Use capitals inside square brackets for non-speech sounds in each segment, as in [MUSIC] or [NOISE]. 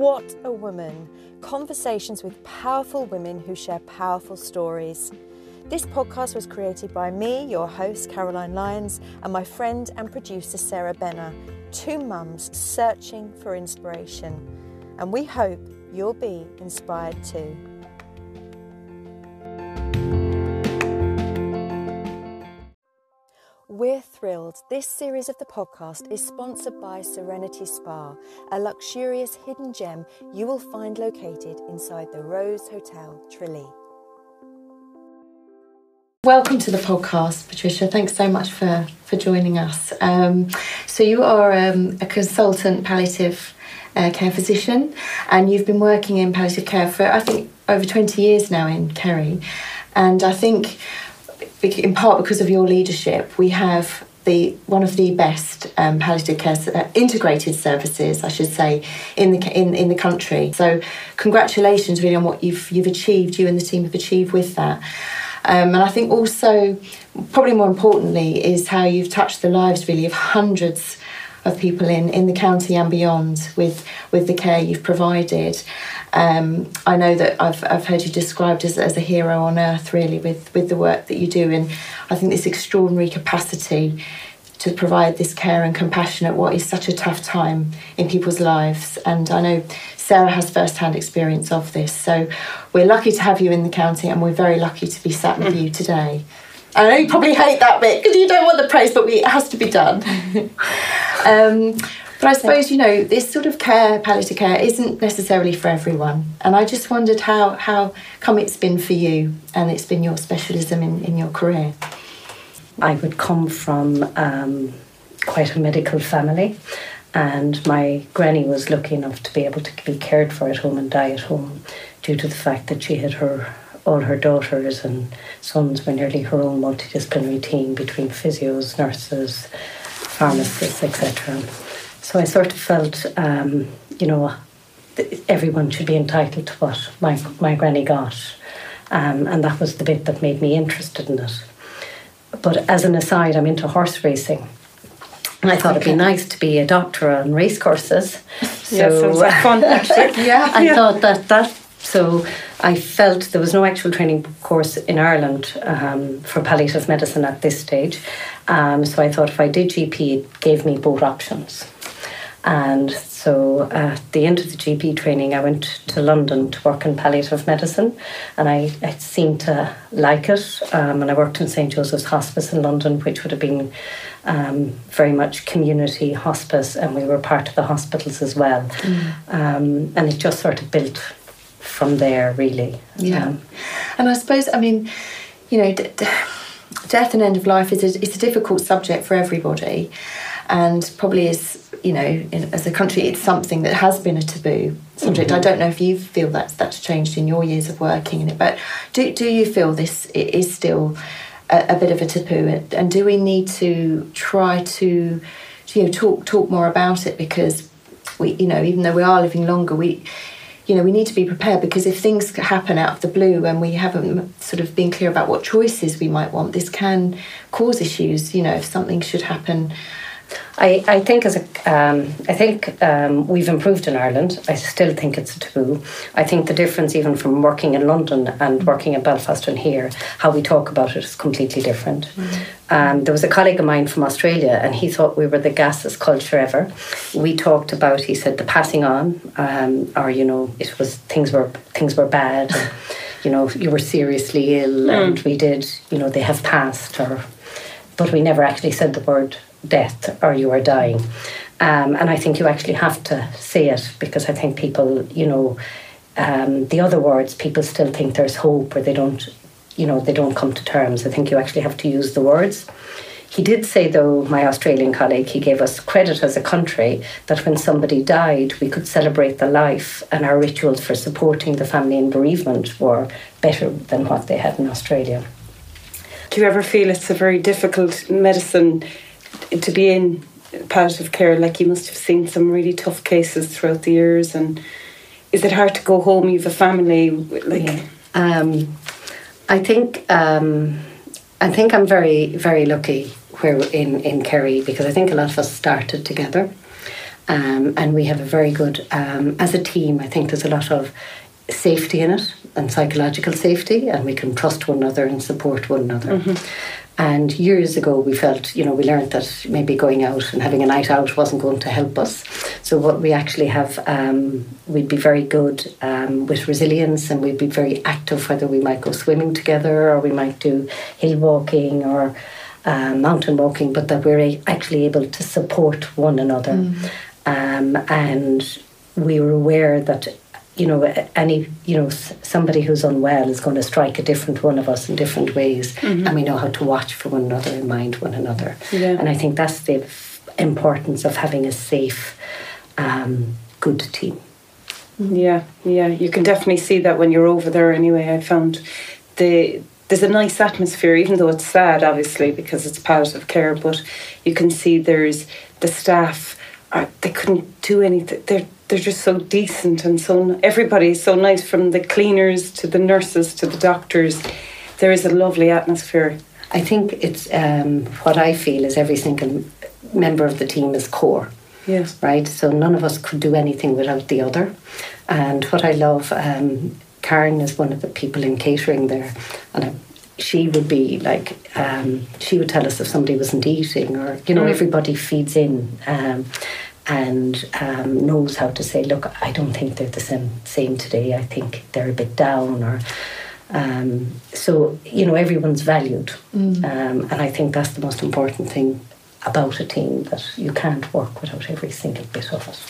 What a Woman conversations with powerful women who share powerful stories. This podcast was created by me, your host, Caroline Lyons, and my friend and producer, Sarah Benner, two mums searching for inspiration. And we hope you'll be inspired too. We're thrilled. This series of the podcast is sponsored by Serenity Spa, a luxurious hidden gem you will find located inside the Rose Hotel, Tralee. Welcome to the podcast, Patricia. Thanks so much for, for joining us. Um, so, you are um, a consultant palliative uh, care physician, and you've been working in palliative care for, I think, over 20 years now in Kerry. And I think in part because of your leadership, we have the one of the best um, palliative care uh, integrated services, I should say, in the in, in the country. So, congratulations really on what you've you've achieved. You and the team have achieved with that. Um, and I think also, probably more importantly, is how you've touched the lives really of hundreds of people in, in the county and beyond with with the care you've provided. Um, I know that I've, I've heard you described as, as a hero on earth, really, with, with the work that you do. And I think this extraordinary capacity to provide this care and compassion at what is such a tough time in people's lives. And I know Sarah has first hand experience of this. So we're lucky to have you in the county and we're very lucky to be sat with [LAUGHS] you today. I know you probably hate that bit because you don't want the praise, but we, it has to be done. [LAUGHS] um, but I suppose, you know, this sort of care, palliative care, isn't necessarily for everyone. And I just wondered how, how come it's been for you and it's been your specialism in, in your career? I would come from um, quite a medical family, and my granny was lucky enough to be able to be cared for at home and die at home due to the fact that she had her all her daughters and sons were nearly her own multidisciplinary team between physios, nurses, pharmacists, etc. So I sort of felt, um, you know, everyone should be entitled to what my, my granny got. Um, and that was the bit that made me interested in it. But as an aside, I'm into horse racing. And I thought okay. it'd be nice to be a doctor on race courses. So [LAUGHS] yeah, sounds like fun actually. yeah. [LAUGHS] I yeah. thought that that so I felt there was no actual training course in Ireland um, for palliative medicine at this stage. Um, so I thought if I did GP, it gave me both options. And so at the end of the GP training, I went to London to work in palliative medicine, and I, I seemed to like it. Um, and I worked in St Joseph's Hospice in London, which would have been um, very much community hospice, and we were part of the hospitals as well. Mm. Um, and it just sort of built from there, really. Yeah. Um, and I suppose, I mean, you know, d- d- death and end of life is a, it's a difficult subject for everybody and probably is you know in, as a country it's something that has been a taboo subject mm-hmm. i don't know if you feel that's that's changed in your years of working in it but do, do you feel this is still a, a bit of a taboo and do we need to try to you know talk talk more about it because we you know even though we are living longer we you know we need to be prepared because if things happen out of the blue and we haven't sort of been clear about what choices we might want this can cause issues you know if something should happen I, I think as a um, I think um, we've improved in Ireland. I still think it's a taboo. I think the difference, even from working in London and working in Belfast and here, how we talk about it is completely different. Mm-hmm. Um, there was a colleague of mine from Australia, and he thought we were the gassest culture ever. We talked about, he said, the passing on, um, or you know, it was things were things were bad. [LAUGHS] you know, you were seriously ill, mm. and we did, you know, they have passed, or but we never actually said the word death or you are dying. Um, and I think you actually have to say it because I think people, you know, um, the other words, people still think there's hope or they don't, you know, they don't come to terms. I think you actually have to use the words. He did say, though, my Australian colleague, he gave us credit as a country that when somebody died, we could celebrate the life, and our rituals for supporting the family in bereavement were better than what they had in Australia. Do you ever feel it's a very difficult medicine to be in palliative care, like you must have seen some really tough cases throughout the years, and is it hard to go home? You have a family, like. Yeah. Um, I think um, I think I'm very very lucky where in in Kerry because I think a lot of us started together. Um, and we have a very good, um, as a team, I think there's a lot of safety in it and psychological safety, and we can trust one another and support one another. Mm-hmm. And years ago, we felt, you know, we learned that maybe going out and having a night out wasn't going to help us. So, what we actually have, um, we'd be very good um, with resilience and we'd be very active, whether we might go swimming together or we might do hill walking or um, mountain walking, but that we're actually able to support one another. Mm. Um, and we were aware that you know, any, you know, somebody who's unwell is going to strike a different one of us in different ways. Mm-hmm. And we know how to watch for one another and mind one another. Yeah. And I think that's the importance of having a safe, um, good team. Yeah, yeah, you can definitely see that when you're over there. Anyway, I found the there's a nice atmosphere, even though it's sad, obviously, because it's palliative care. But you can see there's the staff. Are, they couldn't do anything. They're they're just so decent and so everybody's so nice from the cleaners to the nurses to the doctors. There is a lovely atmosphere. I think it's um, what I feel is every single member of the team is core. Yes. Right. So none of us could do anything without the other. And what I love, um, Karen is one of the people in catering there, and I, she would be like, um, she would tell us if somebody wasn't eating, or you know, mm. everybody feeds in. Um, and um, knows how to say, look, I don't think they're the same, same today. I think they're a bit down, or um, so you know everyone's valued, mm. um, and I think that's the most important thing about a team that you can't work without every single bit of it.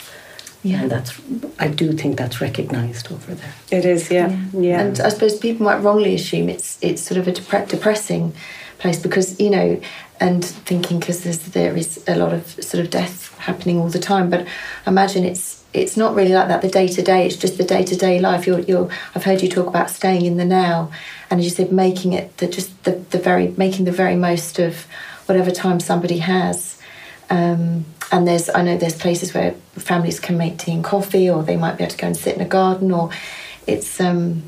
Yeah, and that's I do think that's recognised over there. It is, yeah. yeah, yeah. And I suppose people might wrongly assume it's it's sort of a depre- depressing place because you know and thinking because there is a lot of sort of death happening all the time. But imagine it's it's not really like that the day to day. It's just the day to day life. You're you're. I've heard you talk about staying in the now, and as you said, making it the just the the very making the very most of whatever time somebody has. Um, and there's I know there's places where families can make tea and coffee, or they might be able to go and sit in a garden, or it's. Um,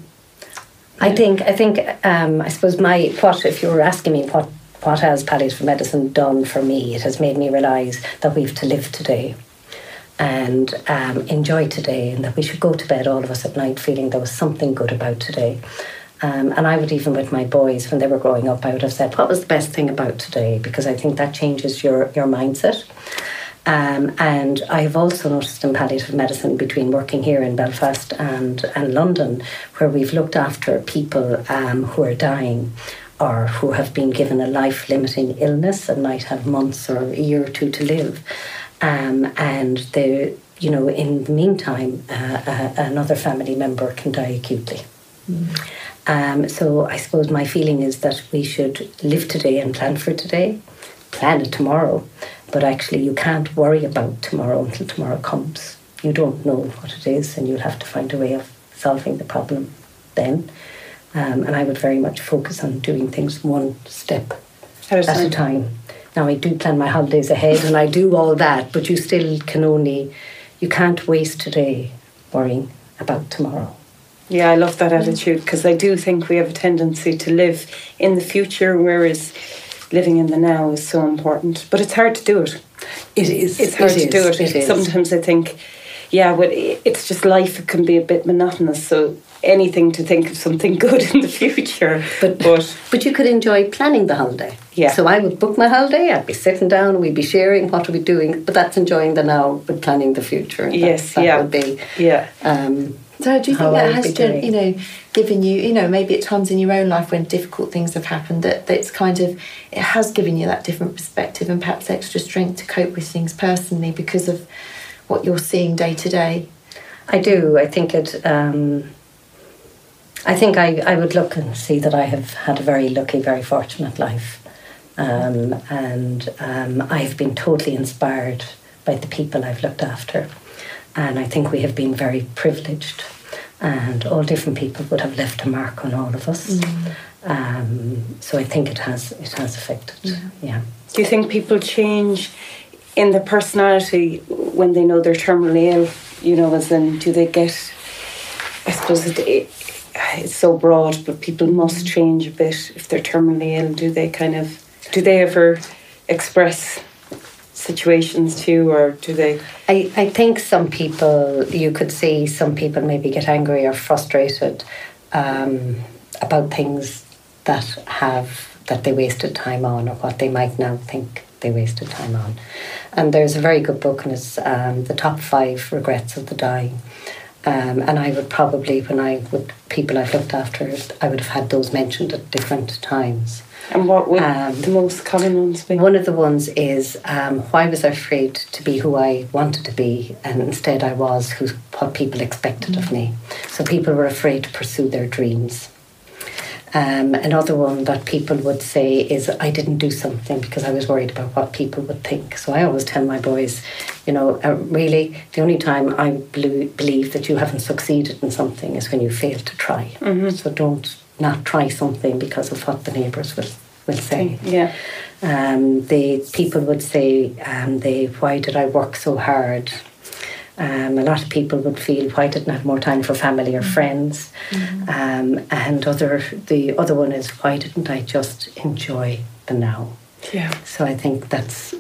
I think I think um, I suppose my what if you were asking me what what has palliative medicine done for me? It has made me realise that we've to live today and um, enjoy today, and that we should go to bed, all of us at night, feeling there was something good about today. Um, and I would even with my boys when they were growing up, I would have said, "What was the best thing about today?" Because I think that changes your your mindset. Um, and I've also noticed in palliative medicine between working here in Belfast and, and London, where we've looked after people um, who are dying or who have been given a life limiting illness and might have months or a year or two to live. Um, and they, you know, in the meantime, uh, uh, another family member can die acutely. Mm. Um, so I suppose my feeling is that we should live today and plan for today, plan it tomorrow, but actually you can't worry about tomorrow until tomorrow comes. You don't know what it is, and you'll have to find a way of solving the problem then. Um, and I would very much focus on doing things one step at a time. Now, I do plan my holidays ahead and I do all that, but you still can only, you can't waste today worrying about tomorrow. Yeah, I love that attitude because I do think we have a tendency to live in the future, whereas living in the now is so important. But it's hard to do it. It is. It's hard it to is. do it. it Sometimes I think, yeah, but it's just life. It can be a bit monotonous. So anything to think of something [LAUGHS] good in the future. But but, but you could enjoy planning the holiday. Yeah. So I would book my holiday. I'd be sitting down. We'd be sharing what we're we doing. But that's enjoying the now, but planning the future. Yes. That, that yeah. would be. Yeah. Um, so do you think that has, you know, given you, you know, maybe at times in your own life when difficult things have happened, that, that it's kind of, it has given you that different perspective and perhaps extra strength to cope with things personally because of what you're seeing day to day? I do. I think it. Um, I think I, I would look and see that I have had a very lucky, very fortunate life. Um, and um, I've been totally inspired by the people I've looked after. And I think we have been very privileged. And all different people would have left a mark on all of us. Mm. Um, so I think it has it has affected. Yeah. yeah. Do you think people change in their personality when they know they're terminally ill? You know, as in, do they get? I suppose it, it's so broad, but people must change a bit if they're terminally ill. Do they kind of, do they ever express situations too, or do they? I, I think some people, you could see some people maybe get angry or frustrated um, about things that have that they wasted time on or what they might now think they wasted time on. And there's a very good book, and it's um, the top five regrets of the dying. Um, and I would probably, when I would people I've looked after, I would have had those mentioned at different times. And what would Um, the most common ones be? One of the ones is um, why was I afraid to be who I wanted to be, and instead I was who what people expected of me. So people were afraid to pursue their dreams. Um, another one that people would say is I didn't do something because I was worried about what people would think. So I always tell my boys, you know, uh, really the only time I believe that you haven't succeeded in something is when you fail to try. So don't not try something because of what the neighbours will will say. yeah. Um, the people would say, um, they, why did I work so hard? Um, a lot of people would feel, why didn't I have more time for family or friends? Um, and other, the other one is, why didn't I just enjoy the now? Yeah. So I think that's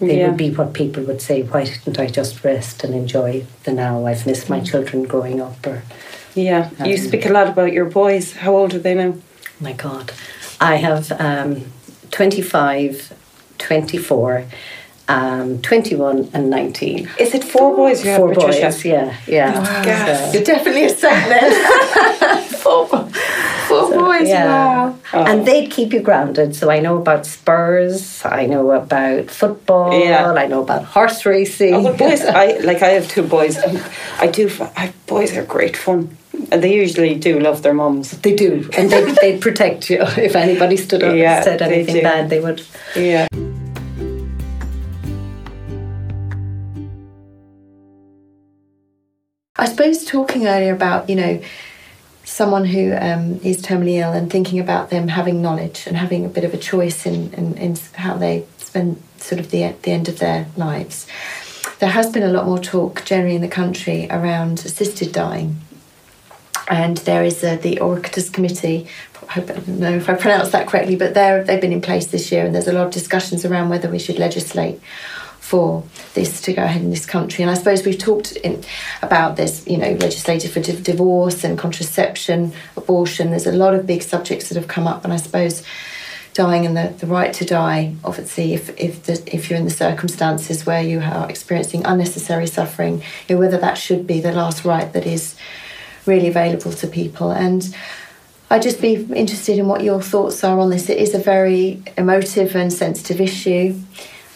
they Yeah. would be what people would say. Why didn't I just rest and enjoy the now? I've missed my children growing up, or Yeah. You Um, speak a lot about your boys. How old are they now? my God, I have um, 25, 24, um, 21, and 19. Is it four boys you have, Four Patricia? boys, yeah, yeah. gas. So- You're definitely a then. [LAUGHS] four, four boys, wow. Oh. And they'd keep you grounded. So I know about Spurs, I know about football, Yeah. I know about horse racing. Oh, well, boys, I [LAUGHS] like. I have two boys. And I do. I, boys are great fun, and they usually do love their mums. They do, and they they'd protect you [LAUGHS] if anybody stood up Yeah, and said anything do. bad. They would. Yeah. I suppose talking earlier about, you know, someone who um, is terminally ill and thinking about them having knowledge and having a bit of a choice in, in, in how they spend sort of the, the end of their lives. There has been a lot more talk generally in the country around assisted dying. And there is uh, the Oireachtas Committee. I don't know if I pronounced that correctly, but they've been in place this year, and there's a lot of discussions around whether we should legislate for this to go ahead in this country. And I suppose we've talked in, about this, you know, legislated for div- divorce and contraception, abortion. There's a lot of big subjects that have come up, and I suppose dying and the, the right to die, obviously, if if the, if you're in the circumstances where you are experiencing unnecessary suffering, you know, whether that should be the last right that is really available to people. And I'd just be interested in what your thoughts are on this. It is a very emotive and sensitive issue.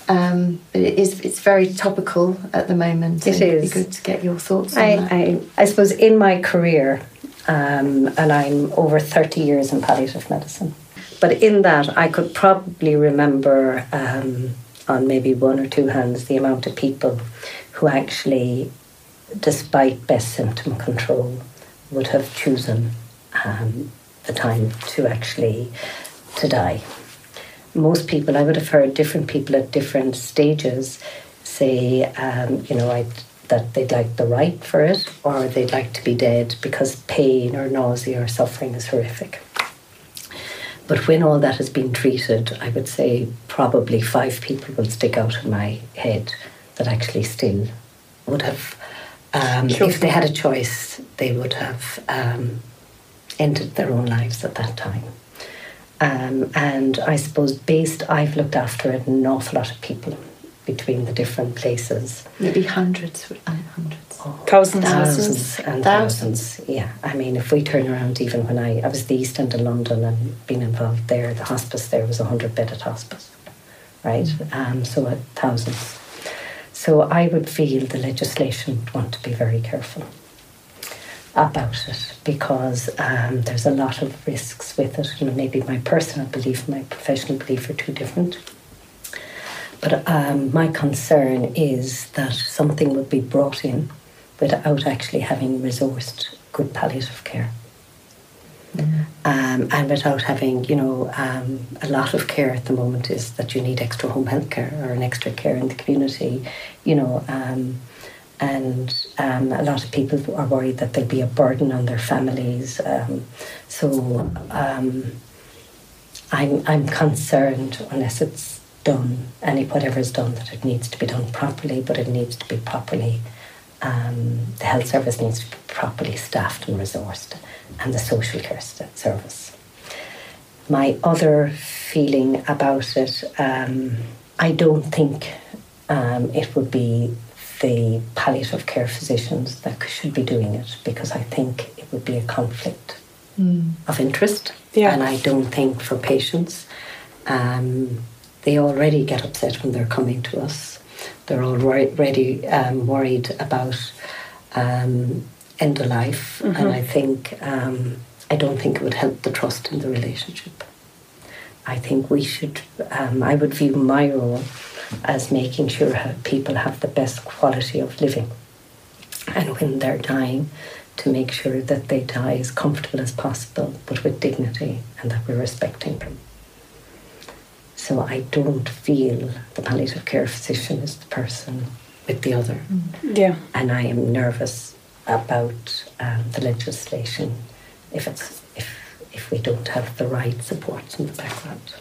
Um, but it is it's very topical at the moment. It is. It'd be good to get your thoughts on I. I, I suppose in my career, um, and I'm over 30 years in palliative medicine, but in that I could probably remember um, on maybe one or two hands the amount of people who actually, despite best symptom control, would have chosen um, the time to actually to die most people, I would have heard different people at different stages say, um, you know, I, that they'd like the right for it or they'd like to be dead because pain or nausea or suffering is horrific. But when all that has been treated, I would say probably five people will stick out in my head that actually still would have, um, if they had a choice, they would have um, ended their own lives at that time. Um, and I suppose based, I've looked after an awful lot of people between the different places. Maybe hundreds, uh, hundreds. Thousands. Thousands and Thousands. thousands. Yeah, I mean, if we turn around, even when I, I was the East End of London and been involved there, the hospice there was a 100 bedded hospice, right? Um, so uh, thousands. So I would feel the legislation would want to be very careful about it because um, there's a lot of risks with it. And maybe my personal belief and my professional belief are too different. But um, my concern is that something would be brought in without actually having resourced good palliative care. Um, and without having, you know, um, a lot of care at the moment is that you need extra home health care or an extra care in the community, you know, um, and um, a lot of people are worried that there'll be a burden on their families. Um, so um, I'm, I'm concerned unless it's done, any whatever is done, that it needs to be done properly, but it needs to be properly. The health service needs to be properly staffed and resourced, and the social care service. My other feeling about it, um, I don't think um, it would be the palliative care physicians that should be doing it because I think it would be a conflict mm. of interest. Yeah. And I don't think for patients, um, they already get upset when they're coming to us. They're already um, worried about um, end of life, mm-hmm. and I think um, I don't think it would help the trust in the relationship. I think we should. Um, I would view my role as making sure people have the best quality of living. And when they're dying, to make sure that they die as comfortable as possible, but with dignity, and that we're respecting them. So I don't feel the palliative care physician is the person with the other. Yeah. And I am nervous about um, the legislation if it's if if we don't have the right supports in the background.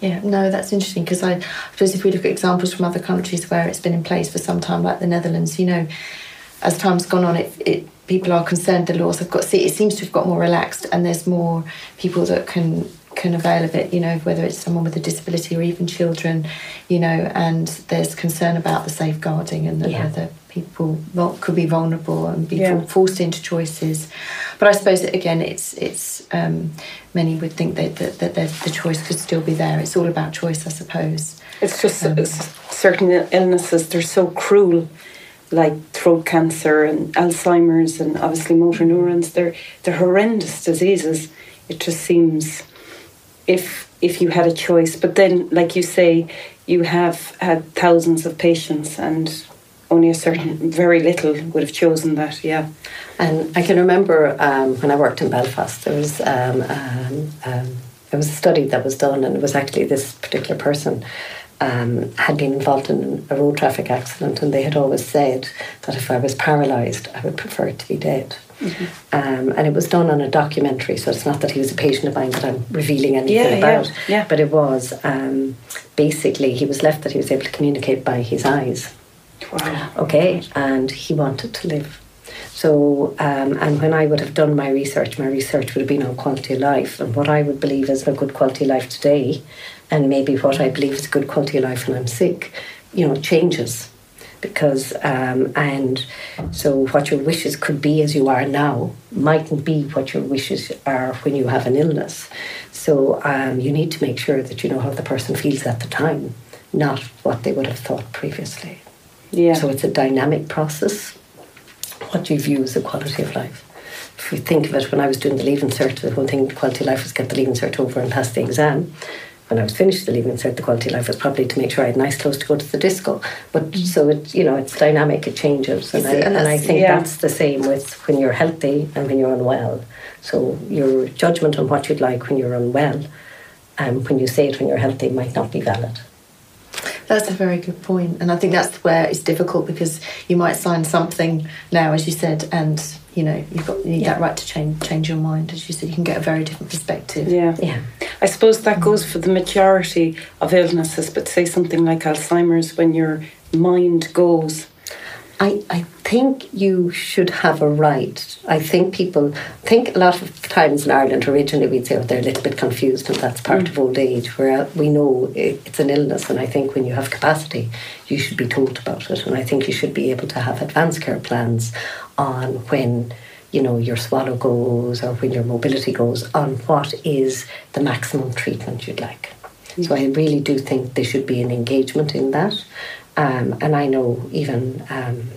Yeah, no, that's interesting because I, suppose if we look at examples from other countries where it's been in place for some time, like the Netherlands, you know, as time's gone on, it, it people are concerned the laws have got. See, it seems to have got more relaxed, and there's more people that can can avail of it. You know, whether it's someone with a disability or even children, you know, and there's concern about the safeguarding and yeah. whether people could be vulnerable and be yeah. forced into choices. But I suppose that again, it's it's um, many would think that that, that the choice could still be there. It's all about choice, I suppose. It's just um, certain illnesses they're so cruel, like throat cancer and Alzheimer's and obviously motor neurons. They're they're horrendous diseases. It just seems if if you had a choice, but then like you say, you have had thousands of patients and only a certain, very little would have chosen that, yeah. And I can remember um, when I worked in Belfast, there was um, um, um, there was a study that was done, and it was actually this particular person um, had been involved in a road traffic accident, and they had always said that if I was paralysed, I would prefer it to be dead. Mm-hmm. Um, and it was done on a documentary, so it's not that he was a patient of mine that I'm revealing anything yeah, about. Yeah, yeah. But it was um, basically he was left that he was able to communicate by his eyes. Wow. Okay, and he wanted to live. So, um, and when I would have done my research, my research would have been on quality of life and what I would believe is a good quality of life today, and maybe what I believe is a good quality of life when I'm sick, you know, changes. Because, um, and so what your wishes could be as you are now mightn't be what your wishes are when you have an illness. So, um, you need to make sure that you know how the person feels at the time, not what they would have thought previously. Yeah. So it's a dynamic process. What do you view as a quality of life. If you think of it, when I was doing the Leaving Cert, the one thing, quality of life was get the Leaving Cert over and pass the exam. When I was finished the Leaving Cert, the quality of life was probably to make sure I had nice clothes to go to the disco. But mm. so it, you know, it's dynamic, it changes, and, I, and, and I think yeah. that's the same with when you're healthy and when you're unwell. So your judgment on what you'd like when you're unwell, and um, when you say it when you're healthy, might not be valid. That's a very good point, and I think that's where it's difficult because you might sign something now, as you said, and you know you've got you need yeah. that right to change change your mind. As you said, you can get a very different perspective. Yeah, yeah. I suppose that goes for the majority of illnesses, but say something like Alzheimer's, when your mind goes I, I think you should have a right. I think people think a lot of times in Ireland originally we'd say oh, they're a little bit confused and that's part mm. of old age, where we know it's an illness. And I think when you have capacity, you should be told about it. And I think you should be able to have advanced care plans on when you know your swallow goes or when your mobility goes on what is the maximum treatment you'd like. Mm. So I really do think there should be an engagement in that. Um, and I know even um,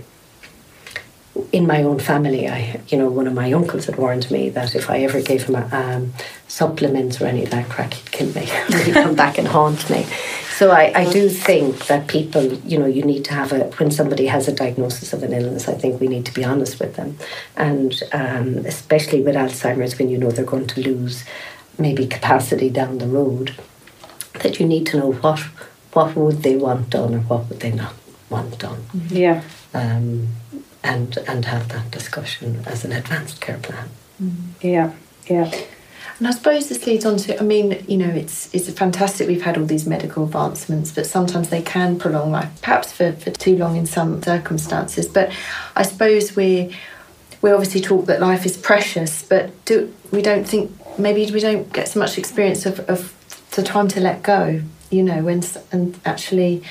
in my own family, I, you know, one of my uncles had warned me that if I ever gave him a, um, supplements or any of that crack, he'd kill me. he'd come back and haunt me. So I, I do think that people, you know, you need to have a, when somebody has a diagnosis of an illness, I think we need to be honest with them. And um, especially with Alzheimer's, when you know they're going to lose maybe capacity down the road, that you need to know what what would they want done or what would they not want done. Yeah. Um, and and have that discussion as an advanced care plan. Yeah, yeah. And I suppose this leads on to, I mean, you know, it's it's fantastic we've had all these medical advancements, but sometimes they can prolong life, perhaps for, for too long in some circumstances. But I suppose we we obviously talk that life is precious, but do we don't think maybe we don't get so much experience of, of the time to let go, you know, and and actually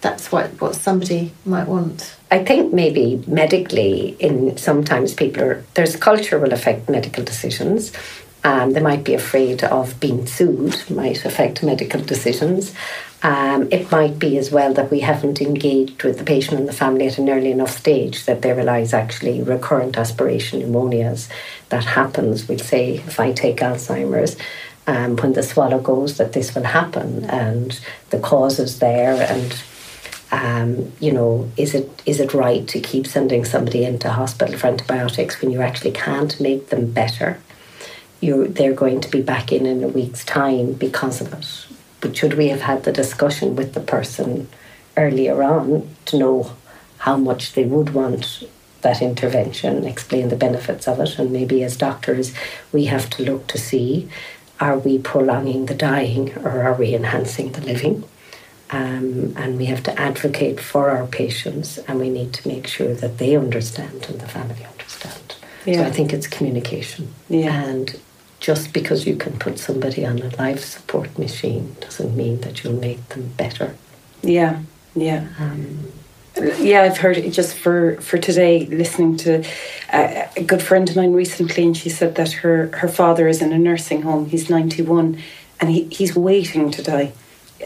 that's what what somebody might want. I think maybe medically, in sometimes people are there's culture will affect medical decisions. Um, they might be afraid of being sued, might affect medical decisions. Um, it might be as well that we haven't engaged with the patient and the family at an early enough stage that they realise actually recurrent aspiration pneumonias that happens. We'll say if I take Alzheimer's, um, when the swallow goes, that this will happen, and the cause is there, and um, you know, is it is it right to keep sending somebody into hospital for antibiotics when you actually can't make them better? You they're going to be back in in a week's time because of it. But should we have had the discussion with the person earlier on to know how much they would want that intervention, explain the benefits of it, and maybe as doctors we have to look to see are we prolonging the dying or are we enhancing the living? Um, and we have to advocate for our patients and we need to make sure that they understand and the family understand. Yeah. So I think it's communication. Yeah. And just because you can put somebody on a life support machine doesn't mean that you'll make them better. Yeah, yeah. Um, yeah, I've heard it just for, for today, listening to a, a good friend of mine recently, and she said that her, her father is in a nursing home. He's 91 and he, he's waiting to die.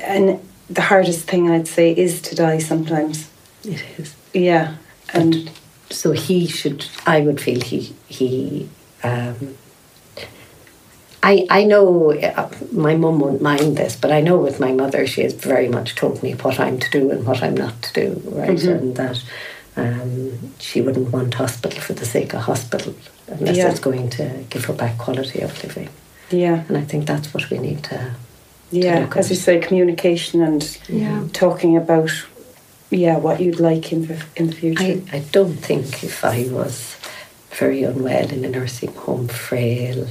And the hardest thing I'd say is to die sometimes. It is. Yeah. And, and so he should, I would feel he, he, um, I, I know uh, my mum won't mind this, but I know with my mother, she has very much told me what I'm to do and what I'm not to do, right? Mm-hmm. And that um, she wouldn't want hospital for the sake of hospital unless yeah. it's going to give her back quality of living. Yeah. And I think that's what we need to. Yeah, to as you say, communication and yeah. talking about yeah what you'd like in the in the future. I, I don't think if I was very unwell in a nursing home, frail,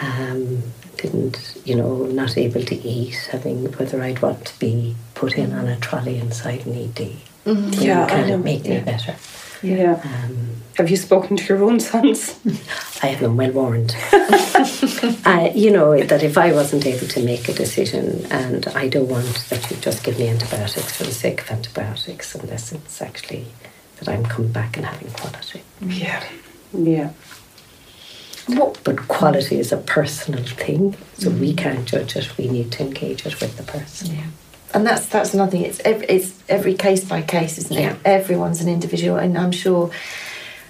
um, didn't, you know, not able to eat, having whether I'd want to be put in on a trolley inside an ED. Mm-hmm. Yeah, kind of make yeah. me better. Yeah. Um, Have you spoken to your own sons? [LAUGHS] I have them well warned. [LAUGHS] uh, you know, that if I wasn't able to make a decision, and I don't want that you just give me antibiotics for the sake of antibiotics, unless it's actually that I'm coming back and having quality. Yeah. Yeah. But quality is a personal thing, so mm. we can't judge it. We need to engage it with the person. Yeah. And that's that's another thing. It's every, it's every case by case, isn't it? Yeah. Everyone's an individual, and I'm sure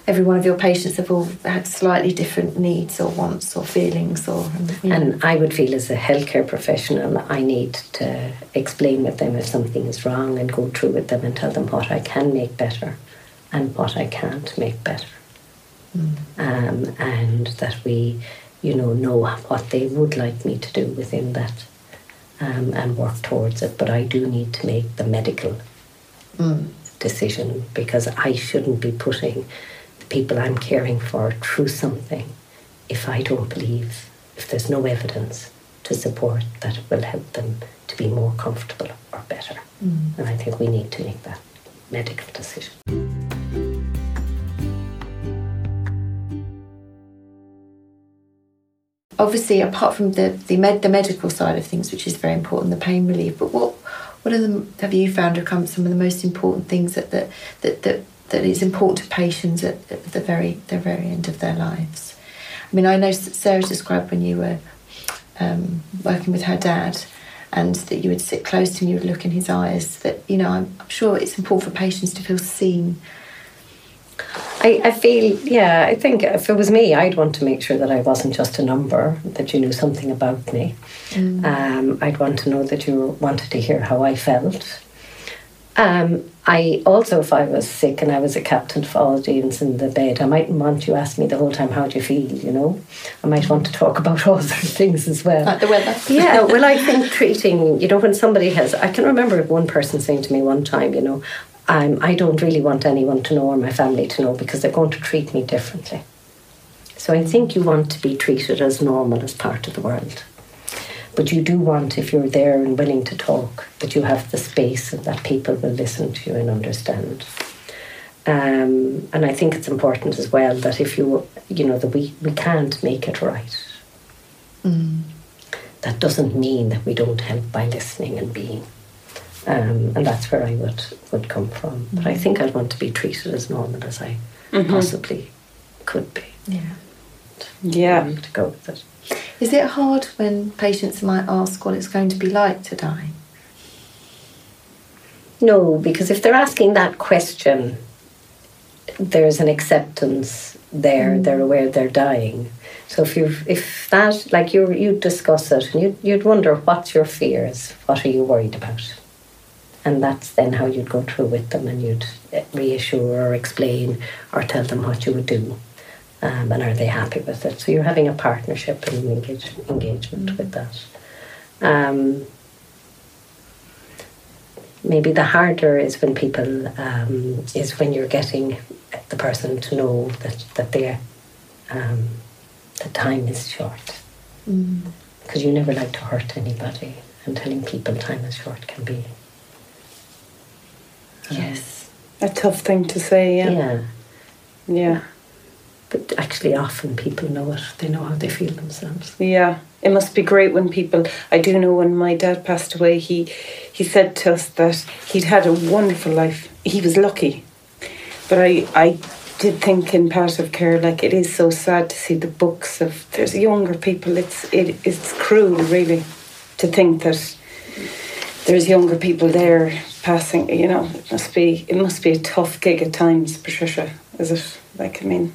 every one of your patients have all had slightly different needs or wants or feelings or you know. and I would feel as a healthcare professional I need to explain with them if something is wrong and go through with them and tell them what I can make better and what I can't make better. Um, and that we, you know, know what they would like me to do within that um, and work towards it. But I do need to make the medical mm. decision because I shouldn't be putting the people I'm caring for through something if I don't believe, if there's no evidence to support that it will help them to be more comfortable or better. Mm. And I think we need to make that medical decision. Obviously apart from the the, med, the medical side of things which is very important the pain relief but what what are the have you found are some of the most important things that that that, that, that is important to patients at, the very the very end of their lives? I mean i know sarah described when you were um, working with her dad and that you would sit close to him you would look in his eyes that you know I'm sure it's important for patients to feel seen I, I feel, yeah, I think if it was me, I'd want to make sure that I wasn't just a number, that you knew something about me. Mm. Um, I'd want to know that you wanted to hear how I felt. Um, I also, if I was sick and I was a captain of audience in the bed, I mightn't want you to ask me the whole time, how do you feel, you know? I might want to talk about all those [LAUGHS] things as well. Like the weather? yeah, well, I think treating, you know, when somebody has, I can remember one person saying to me one time, you know, um, I don't really want anyone to know or my family to know because they're going to treat me differently. So I think you want to be treated as normal as part of the world. But you do want, if you're there and willing to talk, that you have the space and that people will listen to you and understand. Um, and I think it's important as well that if you, you know, that we, we can't make it right. Mm. That doesn't mean that we don't help by listening and being. Um, and that's where I would, would come from. But I think I'd want to be treated as normal as I Mhm. possibly could be. Yeah. Yeah. I'm to go with it. Is it hard when patients might ask what it's going to be like to die? No, because if they're asking that question, there's an acceptance there. They're aware they're dying. So if you if that like you you discuss it and you you'd wonder what's your fears, what are you worried about, and that's then how you'd go through with them and you'd eh, reassure or explain or tell them what you would do, um, and are they happy with it? So you're having a partnership and engage, engagement with that. Um, maybe the harder is when people um, is when you're getting the person to know that that they um, the time is short Mm. because you never like to hurt anybody and telling people time is short can be Yes. A tough thing to say, yeah. yeah Yeah. but actually often people know it they know how they feel themselves Yeah, it must be great when people. I do know when my dad passed away, he he said to us that he'd had a wonderful life. He was lucky, but I I did think in palliative care like it is so sad to see the books of there's younger people. It's it it's cruel really to think that there's younger people there passing. You know, it must be it must be a tough gig at times, Patricia. Is it like I mean?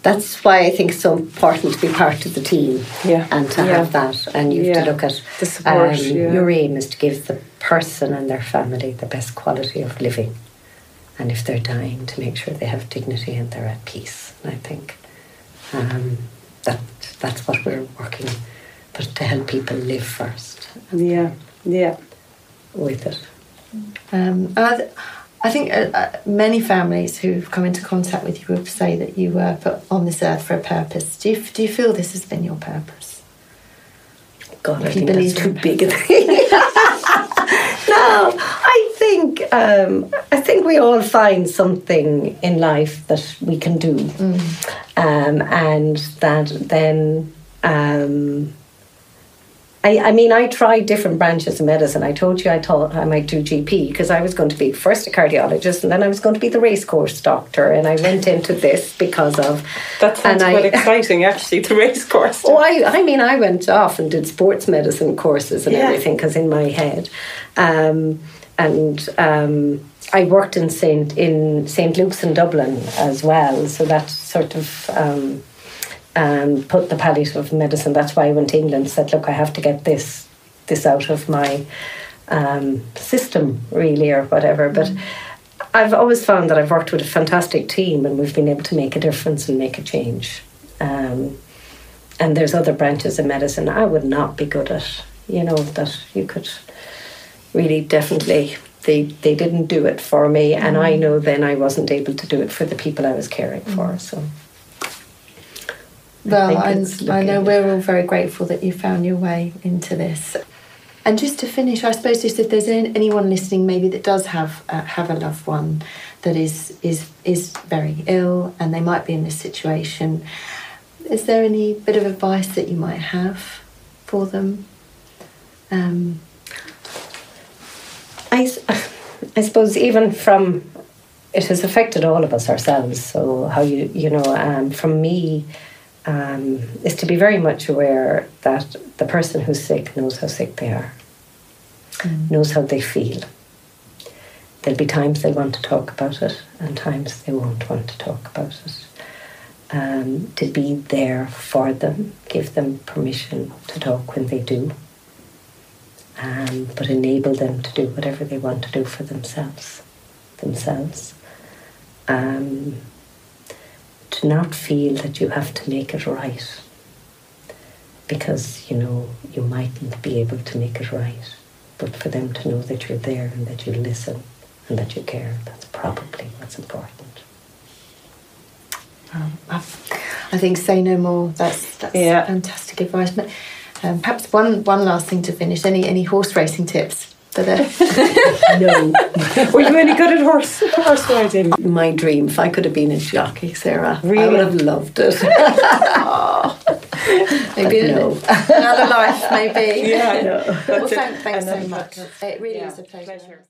that's why I think it's so important to be part of the team Yeah, and to yeah. have that and you have Yeah. to look at The support, um, yeah. your aim is to give the person and their family the best quality of living and if they're dying to make sure they have dignity and they're at peace and I think um, that that's what we're working but to help people live first Yeah, yeah. With it Um, and I, th- I think uh, uh, many families who've come into contact with you would say that you were put on this earth for a purpose. Do you, do you feel this has been your purpose? God, I think that's too big a thing. no, I think um, I think we all find something in life that we can do, um, and that then. Um, I, I mean, I tried different branches of medicine. I told you I thought I might do GP because I was going to be first a cardiologist and then I was going to be the racecourse doctor. And I went into this because of. That sounds and quite I- exciting, actually, the race course. Oh, I, I mean, I went off and did sports medicine courses and Yeah. everything because in my head, um, and um, I worked in Saint in Saint Luke's in Dublin as well. So that sort of um, um, put the palliative medicine. That's why I went to England. Said, look, I have to get this this out of my um, system, really, or whatever. But. I've always found that I've worked with a fantastic team and we've been able to make a difference and make a change. Um, and there's other branches of medicine I would not be good at. You know that you could really definitely they they didn't do it for me, and I know then I wasn't able to do it for the people I was caring for. So Well, think I, it's I know we're all very grateful that you found your way into this. And just to finish, I suppose just if there's anyone listening, maybe that does have uh, have a loved one that is is is very ill, and they might be in this situation. Is there any bit of advice that you might have for them? Um, I, s- I suppose even from it has affected all of us ourselves. So how you you know um, from me um, is to be very much aware that the person who's sick knows how sick they are, knows how they feel. There'll be times they want to talk about it, and times they won't want to talk about it. Um, to be there for them, give them permission to talk when they do um, but enable them to do whatever they want to do for themselves. Themselves. Um, to not feel that you have to make it right because you know you mightn't be able to make it right, but for them to know that you're there and that you listen and that you care. That's probably what's important. Um, I, I think say no more. That's that's Yeah. fantastic advice. But, um, perhaps one one last thing to finish. Any any horse racing tips for the [LAUGHS] No. [LAUGHS] Were you any good at horse horse riding? My dream, if I could have been a jockey, Sarah, really? I would have loved it. [LAUGHS] maybe no. another life maybe. Yeah, I know. Well, thank, thanks so much. It really Yeah, is a pleasure. pleasure.